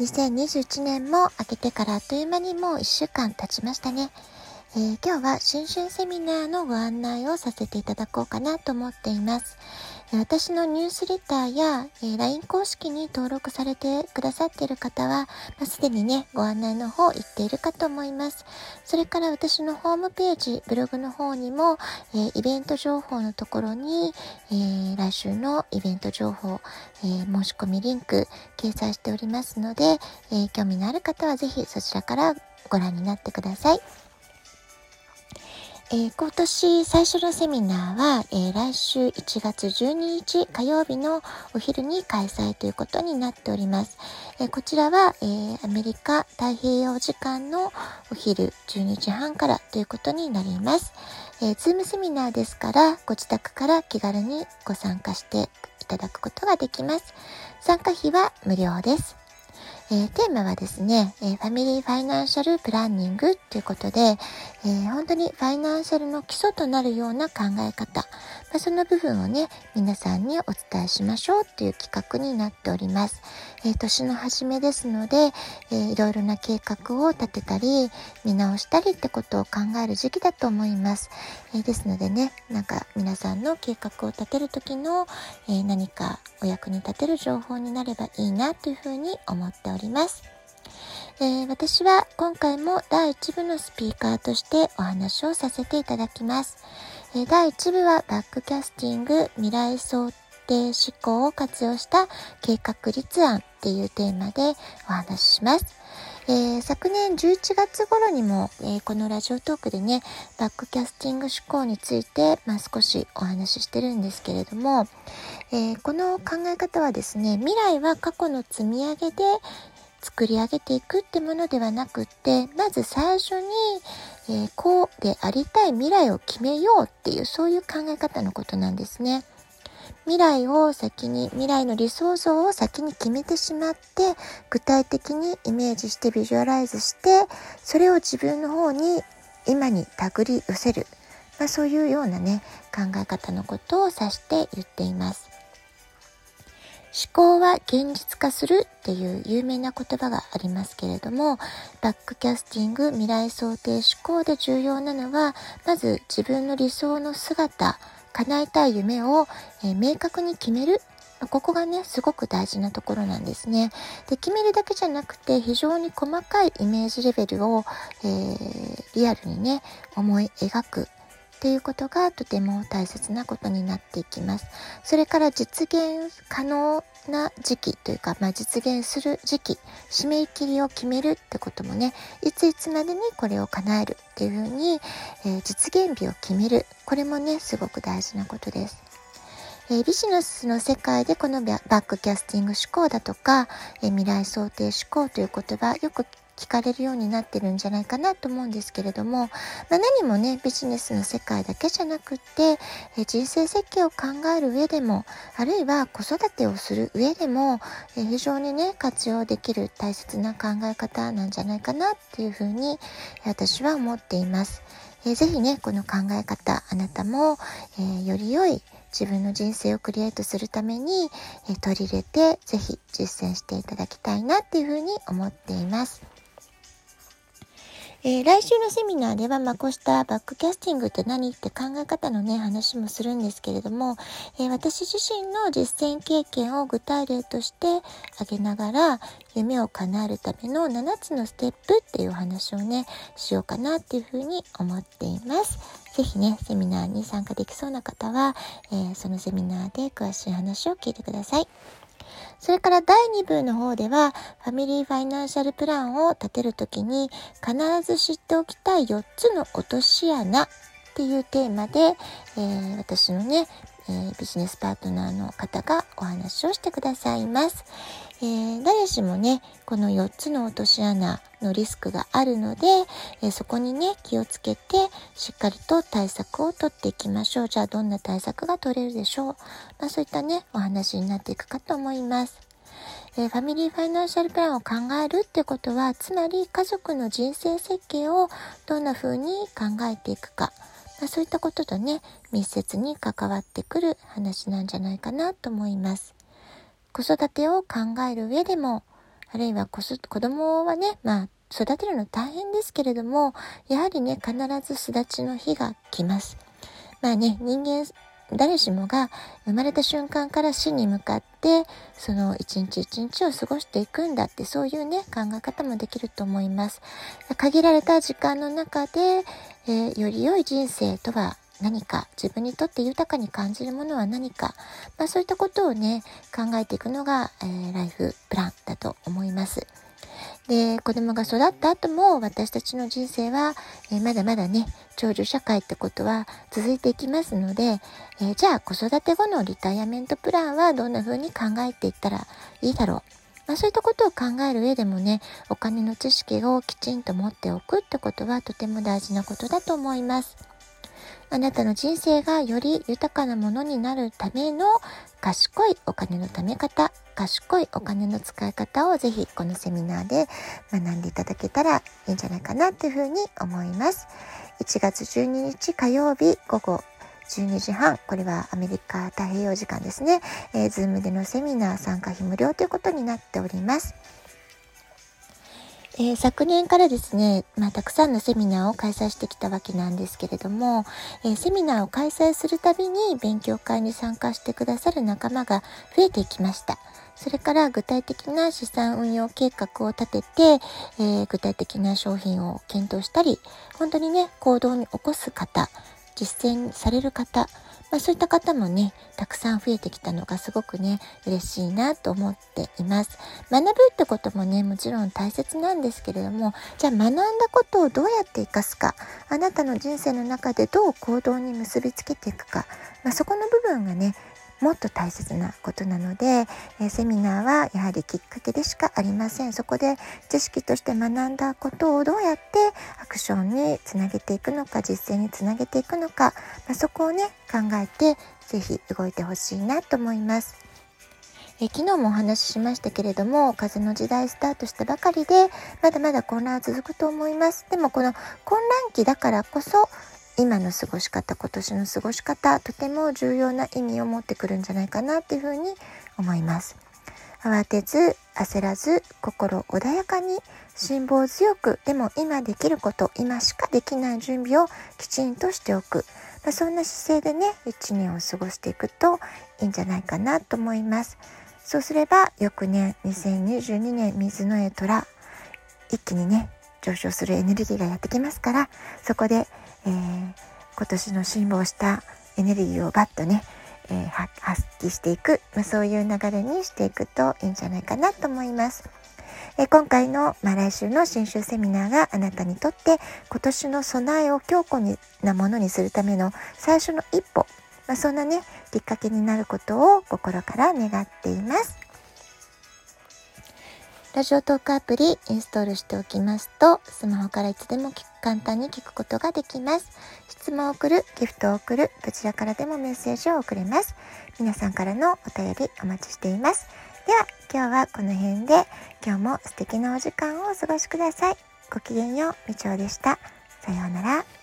2021年も明けてからあっという間にもう1週間経ちましたね。えー、今日は新春セミナーのご案内をさせていただこうかなと思っています。私のニュースレターや、え、LINE 公式に登録されてくださっている方は、まあ、すでにね、ご案内の方行っているかと思います。それから私のホームページ、ブログの方にも、え、イベント情報のところに、え、来週のイベント情報、え申し込みリンク掲載しておりますので、え興味のある方はぜひそちらからご覧になってください。えー、今年最初のセミナーは、えー、来週1月12日火曜日のお昼に開催ということになっております。えー、こちらは、えアメリカ太平洋時間のお昼12時半からということになります。えー、ズームセミナーですから、ご自宅から気軽にご参加していただくことができます。参加費は無料です。えー、テーマはですね、えー、ファミリーファイナンシャルプランニングということで、えー、本当にファイナンシャルの基礎となるような考え方、まあ、その部分をね、皆さんにお伝えしましょうっていう企画になっております。え年の初めですので、えいろいろな計画を立てたり、見直したりってことを考える時期だと思います。えですのでね、なんか皆さんの計画を立てる時の、え何かお役に立てる情報になればいいなというふうに思っております。えー、私は今回も第1部のスピーカーとしてお話をさせていただきます。えー、第1部はバックキャスティング未来想定思考を活用した計画立案っていうテーマでお話しします。えー、昨年11月頃にも、えー、このラジオトークでね、バックキャスティング思考について、まあ、少しお話ししてるんですけれども、えー、この考え方はですね、未来は過去の積み上げで作り上げていくってものではなくって、まず最初に、えこうでありたい未来を決めようっていう、そういう考え方のことなんですね。未来を先に、未来の理想像を先に決めてしまって、具体的にイメージしてビジュアライズして、それを自分の方に今に手繰り寄せる。まあ、そういうようなね、考え方のことを指して言っています。思考は現実化するっていう有名な言葉がありますけれども、バックキャスティング未来想定思考で重要なのは、まず自分の理想の姿、叶えたい夢を、え、明確に決める。ここがね、すごく大事なところなんですね。で、決めるだけじゃなくて、非常に細かいイメージレベルを、えー、リアルにね、思い描く。っていうことがとても大切なことになっていきます。それから実現可能な時期というか、まあ、実現する時期、締め切りを決めるってこともね、いついつまでにこれを叶えるっていうふうに、えー、実現日を決める。これもね、すごく大事なことです。えー、ビジネスの世界でこのバックキャスティング思考だとか、えー、未来想定思考という言葉よく聞聞かれるようになってるんじゃないかなと思うんですけれども、まあ、何もねビジネスの世界だけじゃなくってえ人生設計を考える上でもあるいは子育てをする上でもえ非常にね活用できる大切な考え方なんじゃないかなっていうふうに私は思っています。えー、ぜひねこの考え方あなたも、えー、より良い自分の人生をクリエイトするために、え取り入れてぜひ実践していただきたいなっていうふうに思っています。えー、来週のセミナーでは、まあ、こうしたバックキャスティングって何って考え方のね、話もするんですけれども、えー、私自身の実践経験を具体例として挙げながら、夢を叶えるための7つのステップっていうお話をね、しようかなっていうふうに思っています。ぜひね、セミナーに参加できそうな方は、えー、そのセミナーで詳しい話を聞いてください。それから第2部の方では、ファミリーファイナンシャルプランを立てるときに、必ず知っておきたい4つの落とし穴っていうテーマで、えー、私のね、えー、ビジネスパートナーの方がお話をしてくださいます。えー、誰しもね、この4つの落とし穴のリスクがあるので、えー、そこにね、気をつけて、しっかりと対策をとっていきましょう。じゃあ、どんな対策が取れるでしょう。まあ、そういったね、お話になっていくかと思います。えー、ファミリーファイナンシャルプランを考えるってことは、つまり家族の人生設計をどんな風に考えていくか。まあ、そういったこととね、密接に関わってくる話なんじゃないかなと思います。子育てを考える上でも、あるいは子子供はね、まあ、育てるの大変ですけれども、やはりね、必ず巣立ちの日が来ます。まあね、人間誰しもが生まれた瞬間から死に向かってその一日一日を過ごしていくんだってそういうね考え方もできると思います限られた時間の中で、えー、より良い人生とは何か自分にとって豊かに感じるものは何か、まあ、そういったことをね考えていくのが、えー、ライフプランだと思います。で子供が育った後も私たちの人生は、えー、まだまだね長寿社会ってことは続いていきますので、えー、じゃあ子育て後のリタイアメントプランはどんな風に考えていったらいいだろうまあ、そういったことを考える上でもねお金の知識をきちんと持っておくってことはとても大事なことだと思います。あなたの人生がより豊かなものになるための賢いお金の貯め方、賢いお金の使い方をぜひこのセミナーで学んでいただけたらいいんじゃないかなというふうに思います。1月12日火曜日午後12時半、これはアメリカ太平洋時間ですね。えー、ズームでのセミナー参加費無料ということになっております。えー、昨年からですね、まあ、たくさんのセミナーを開催してきたわけなんですけれども、えー、セミナーを開催するたびに勉強会に参加してくださる仲間が増えていきました。それから具体的な資産運用計画を立てて、えー、具体的な商品を検討したり、本当にね、行動に起こす方、実践される方、まあ、そういった方もね、たくさん増えてきたのがすごくね、嬉しいなと思っています。学ぶってこともね、もちろん大切なんですけれども、じゃあ学んだことをどうやって活かすか、あなたの人生の中でどう行動に結びつけていくか、まあ、そこの部分がね、もっと大切なことなので、えセミナーはやはりきっかけでしかありません。そこで知識として学んだことをどうやってアクションにつなげていくのか、実践につなげていくのか、まあ、そこをね、考えて是非動いてほしいなと思います。え昨日もお話ししましたけれども風の時代スタートしたばかりでまだまだ混乱は続くと思いますでもこの混乱期だからこそ今の過ごし方今年の過ごし方とても重要な意味を持ってくるんじゃないかなっていうふうに思います。慌てず焦らず心穏やかに辛抱強くでも今できること今しかできない準備をきちんとしておく、まあ、そんな姿勢でね1年を過ごしていくといいんじゃないかなと思います。そうすれば翌年2022年水の絵虎一気にね上昇するエネルギーがやってきますからそこでえー、今年の辛抱したエネルギーをバッとね、えー、発揮していく、まあ、そういう流れにしていくといいんじゃないかなと思います。えー、今回の、まあ、来週の新州セミナーがあなたにとって今年の備えを強固なものにするための最初の一歩、まあ、そんなねきっかけになることを心から願っています。ラジオトークアプリインストールしておきますと、スマホからいつでも簡単に聞くことができます。質問を送る、ギフトを送る、どちらからでもメッセージを送れます。皆さんからのお便りお待ちしています。では、今日はこの辺で、今日も素敵なお時間をお過ごしください。ごきげんよう、みちょうでした。さようなら。